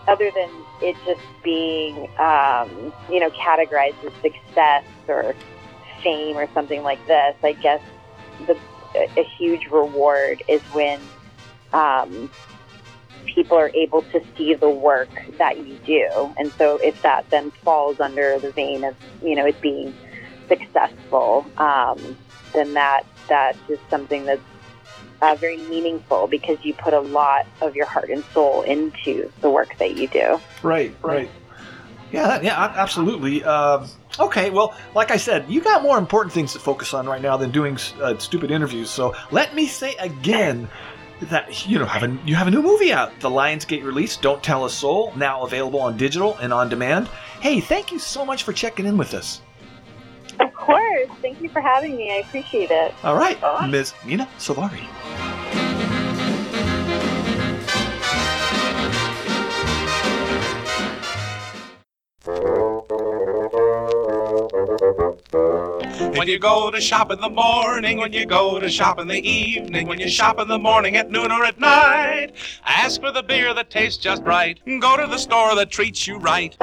other than it just being, um, you know, categorized as success or fame or something like this, I guess the a, a huge reward is when um, people are able to see the work that you do. And so if that then falls under the vein of, you know, it being successful, um, then that that is something that's uh, very meaningful because you put a lot of your heart and soul into the work that you do. Right, right. Yeah, yeah, absolutely. Um okay, well, like I said, you got more important things to focus on right now than doing uh, stupid interviews. So let me say again that you know have a you have a new movie out, the Lionsgate release, "Don't Tell a Soul," now available on digital and on demand. Hey, thank you so much for checking in with us. Of course. Thank you for having me. I appreciate it. All right, Ms. Nina Suvari. When you go to shop in the morning, when you go to shop in the evening, when you shop in the morning, at noon, or at night, ask for the beer that tastes just right. Go to the store that treats you right.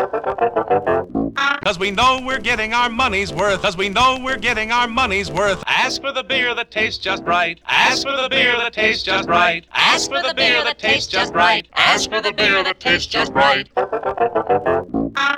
Cause we know we're getting our money's worth. Cause we know we're getting our money's worth. Ask for the beer that tastes just right. Ask for the beer that tastes just right. Ask for the beer that tastes just right. Ask for the beer that tastes just right.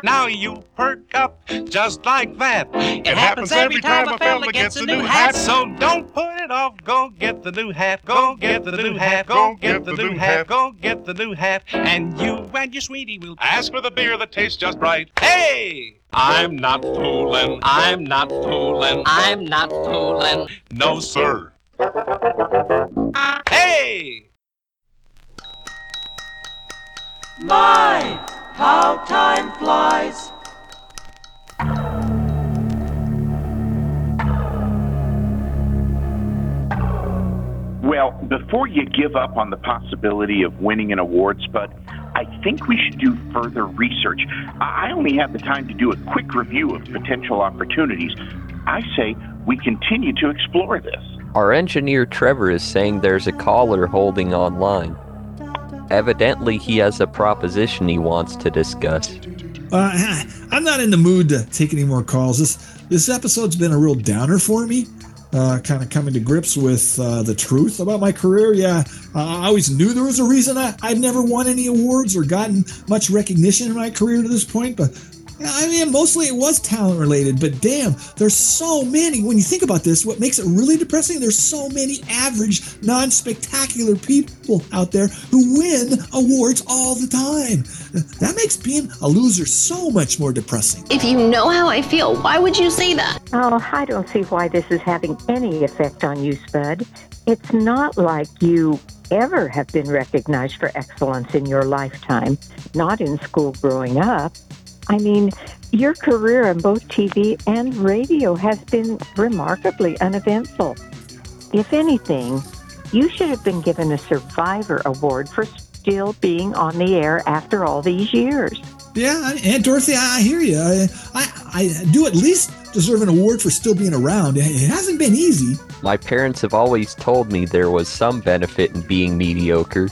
Now you perk up just like that. It, happens every time a fella gets a new hat. So don't put it off. Go get the new hat. Go get the new hat. Go get the new hat. Go get the new hat. And you and your sweetie will ask for the beer that tastes just right. Hey! I'm not fooling. I'm not fooling. I'm not fooling. No, sir. Hey! My, how time flies. Well, before you give up on the possibility of winning an award, Spud, I think we should do further research. I only have the time to do a quick review of potential opportunities. I say we continue to explore this. Our engineer Trevor is saying there's a caller holding online. Evidently, he has a proposition he wants to discuss. Uh, I'm not in the mood to take any more calls. This this episode's been a real downer for me. Uh, kind of coming to grips with uh, the truth about my career. Yeah, I always knew there was a reason I, I'd never won any awards or gotten much recognition in my career to this point, but I mean, mostly it was talent related, but damn, there's so many. When you think about this, what makes it really depressing, there's so many average, non spectacular people out there who win awards all the time. That makes being a loser so much more depressing. If you know how I feel, why would you say that? Oh, I don't see why this is having any effect on you, Spud. It's not like you ever have been recognized for excellence in your lifetime, not in school growing up. I mean, your career in both TV and radio has been remarkably uneventful. If anything, you should have been given a Survivor Award for still being on the air after all these years. Yeah, Aunt Dorothy, I hear you. I, I, I do at least deserve an award for still being around. It hasn't been easy. My parents have always told me there was some benefit in being mediocre.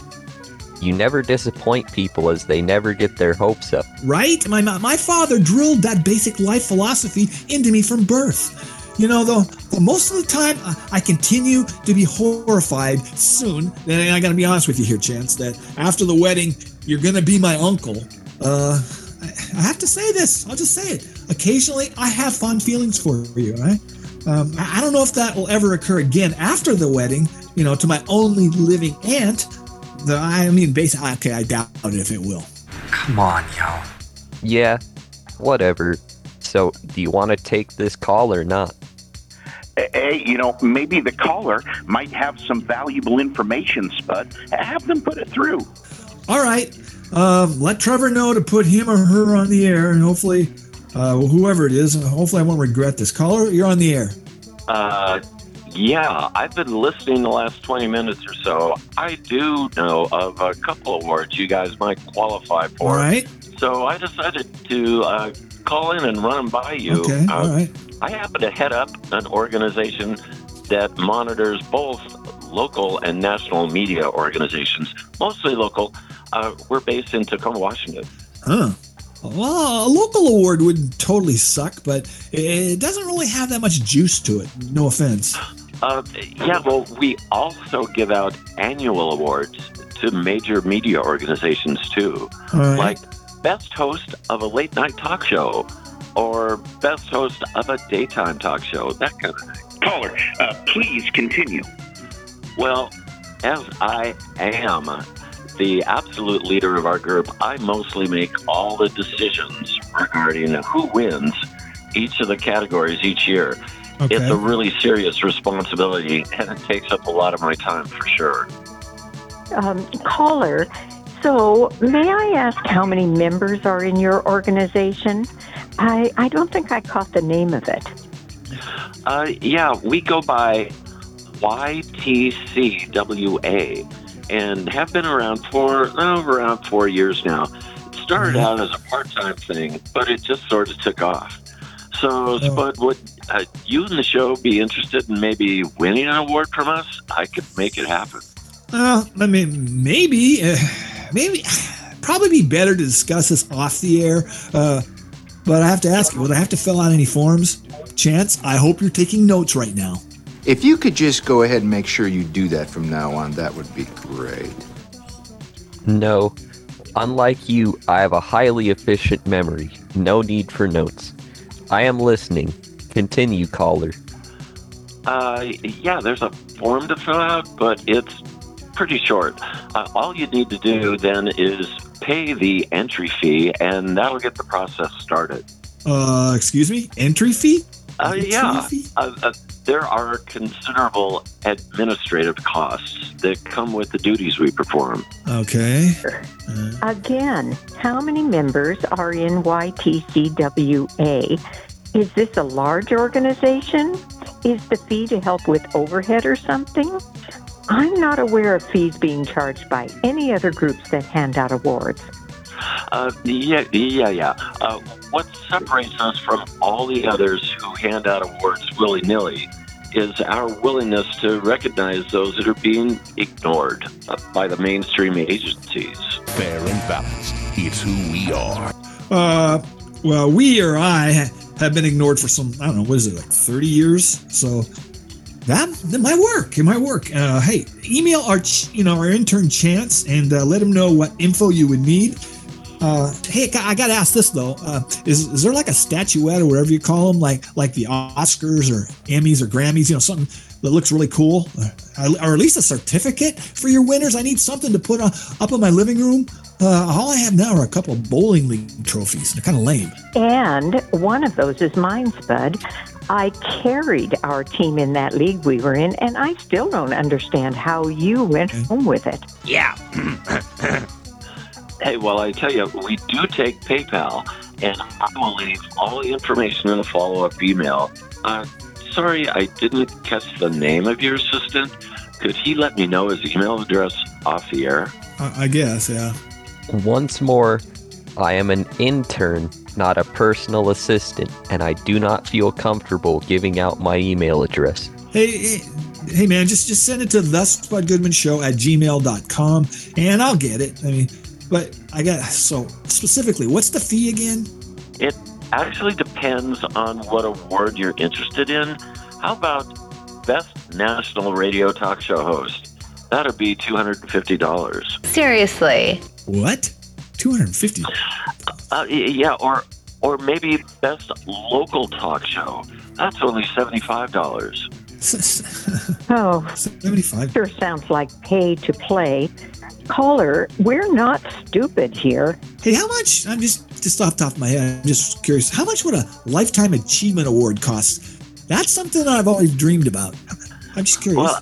You never disappoint people as they never get their hopes up. Right? My, my father drilled that basic life philosophy into me from birth. You know, though, most of the time I continue to be horrified soon. And I got to be honest with you here, Chance, that after the wedding, you're going to be my uncle. Uh, I have to say this. I'll just say it. Occasionally, I have fond feelings for you, right? Um, I don't know if that will ever occur again after the wedding, you know, to my only living aunt. The, I mean, basically, okay, I doubt if it will. Come on, yo. Yeah, whatever. So, do you want to take this call or not? Hey, you know, maybe the caller might have some valuable information, Spud. Have them put it through. All right. Um, let Trevor know to put him or her on the air, and hopefully, uh, whoever it is, hopefully I won't regret this. Caller, you're on the air. Uh, yeah, I've been listening the last 20 minutes or so. I do know of a couple awards you guys might qualify for. All right. So I decided to uh, call in and run them by you. Okay, Uh, all right. I happen to head up an organization that monitors both local and national media organizations, mostly local. Uh, we're based in Tacoma, Washington. Huh. Well, a local award wouldn't totally suck, but it doesn't really have that much juice to it. No offense. Uh, yeah, well, we also give out annual awards to major media organizations too, All right. like best host of a late night talk show or best host of a daytime talk show, that kind of thing. Caller, uh, please continue. Well, as I am the absolute leader of our group, I mostly make all the decisions regarding who wins each of the categories each year. Okay. It's a really serious responsibility, and it takes up a lot of my time for sure. Um, caller, so may I ask how many members are in your organization? I, I don't think I caught the name of it. Uh, yeah, we go by YTCWA and have been around for oh, around four years now. It started out as a part-time thing, but it just sort of took off. So, Spud, would uh, you and the show be interested in maybe winning an award from us? I could make it happen. Well, I mean, maybe, uh, maybe, probably be better to discuss this off the air. Uh, but I have to ask you, would I have to fill out any forms? Chance, I hope you're taking notes right now. If you could just go ahead and make sure you do that from now on, that would be great. No. Unlike you, I have a highly efficient memory. No need for notes. I am listening. Continue, caller. Uh, yeah, there's a form to fill out, but it's pretty short. Uh, all you need to do then is pay the entry fee, and that'll get the process started. Uh, excuse me? Entry fee? Uh, yeah, uh, uh, there are considerable administrative costs that come with the duties we perform. Okay. Again, how many members are in YTCWA? Is this a large organization? Is the fee to help with overhead or something? I'm not aware of fees being charged by any other groups that hand out awards. Uh, yeah, yeah, yeah. Uh, what separates us from all the others who hand out awards willy nilly is our willingness to recognize those that are being ignored uh, by the mainstream agencies. Fair and balanced. It's who we are. Uh, well, we or I have been ignored for some, I don't know, what is it, like 30 years? So that, that might work. It might work. Uh, hey, email our, ch- you know, our intern Chance and uh, let him know what info you would need. Uh, hey, I got to ask this though: uh, is is there like a statuette or whatever you call them, like like the Oscars or Emmys or Grammys? You know, something that looks really cool, or, or at least a certificate for your winners. I need something to put on, up in my living room. Uh, all I have now are a couple of bowling league trophies. They're kind of lame. And one of those is mine, Spud. I carried our team in that league we were in, and I still don't understand how you went home with it. Yeah. hey, well, I tell you, we do take PayPal, and I will leave all the information in a follow up email. Uh, sorry, I didn't catch the name of your assistant. Could he let me know his email address off the air? I, I guess, yeah. Once more, I am an intern, not a personal assistant, and I do not feel comfortable giving out my email address. Hey, hey, hey man, just just send it to the Spud Goodman Show at gmail.com and I'll get it. I mean, but I got so specifically, what's the fee again? It actually depends on what award you're interested in. How about Best National Radio Talk Show Host? That'd be $250. Seriously. What? 250 Uh, yeah, or or maybe Best Local Talk Show. That's only $75. Oh, 75. Sure sounds like pay to play. Caller, we're not stupid here. Hey, how much? I'm just just off the top of my head. I'm just curious. How much would a lifetime achievement award cost? That's something that I've always dreamed about. I'm just curious. Well,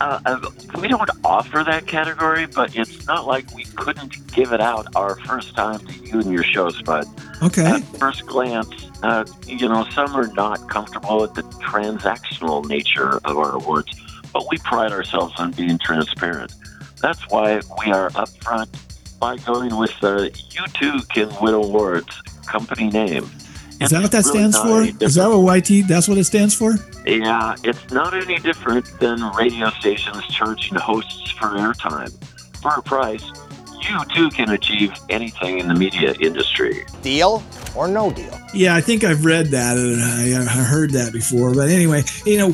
uh, uh, we don't offer that category, but it's not like we couldn't give it out our first time to you and your show, Spud. okay. At first glance, uh, you know, some are not comfortable with the transactional nature of our awards, but we pride ourselves on being transparent. That's why we are upfront by going with the You Too Can Win Awards company name. Is that what that It's really stands for? Is that what YT? That's what it stands for? Yeah, it's not any different than radio stations charging hosts for airtime. For a price, you too can achieve anything in the media industry. Deal or no deal? Yeah, I think I've read that. and I, I heard that before. But anyway, you know,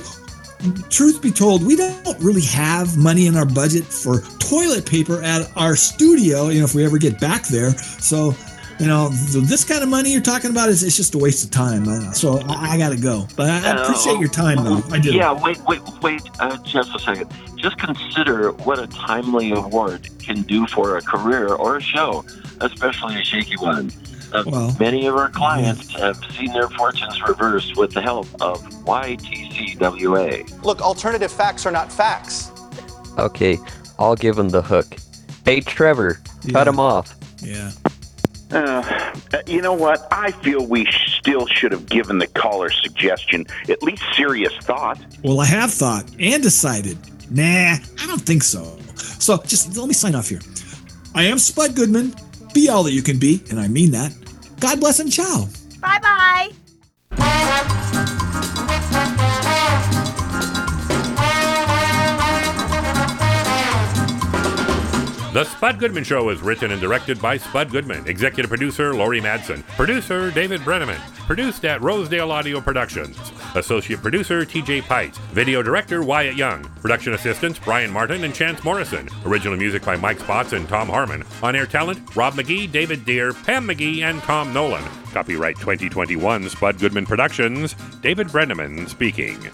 truth be told, we don't really have money in our budget for toilet paper at our studio. You know, if we ever get back there, so. You know, th- this kind of money you're talking about is it's just a waste of time. Uh, So I, I got to go. But I, I appreciate your time, though. I do. Yeah, wait, wait, wait, uh, just a second. Just consider what a timely award can do for a career or a show, especially a shaky one. Uh, Well, many of our clients have seen their fortunes reversed with the help of YTCWA. Look, alternative facts are not facts. Okay, I'll give him the hook. Hey, Trevor, cut him off. Yeah. Uh, you know what? I feel we still should have given the caller's suggestion at least serious thought. Well, I have thought and decided. Nah, I don't think so. So just let me sign off here. I am Spud Goodman. Be all that you can be, and I mean that. God bless and ciao. Bye bye. The Spud Goodman Show is written and directed by Spud Goodman. Executive producer Lori Madsen. Producer David Brenneman. Produced at Rosedale Audio Productions. Associate producer TJ Pites. Video director Wyatt Young. Production assistants Brian Martin and Chance Morrison. Original music by Mike Spots and Tom Harmon. On air talent Rob McGee, David Deere, Pam McGee, and Tom Nolan. Copyright 2021 Spud Goodman Productions. David Brenneman speaking.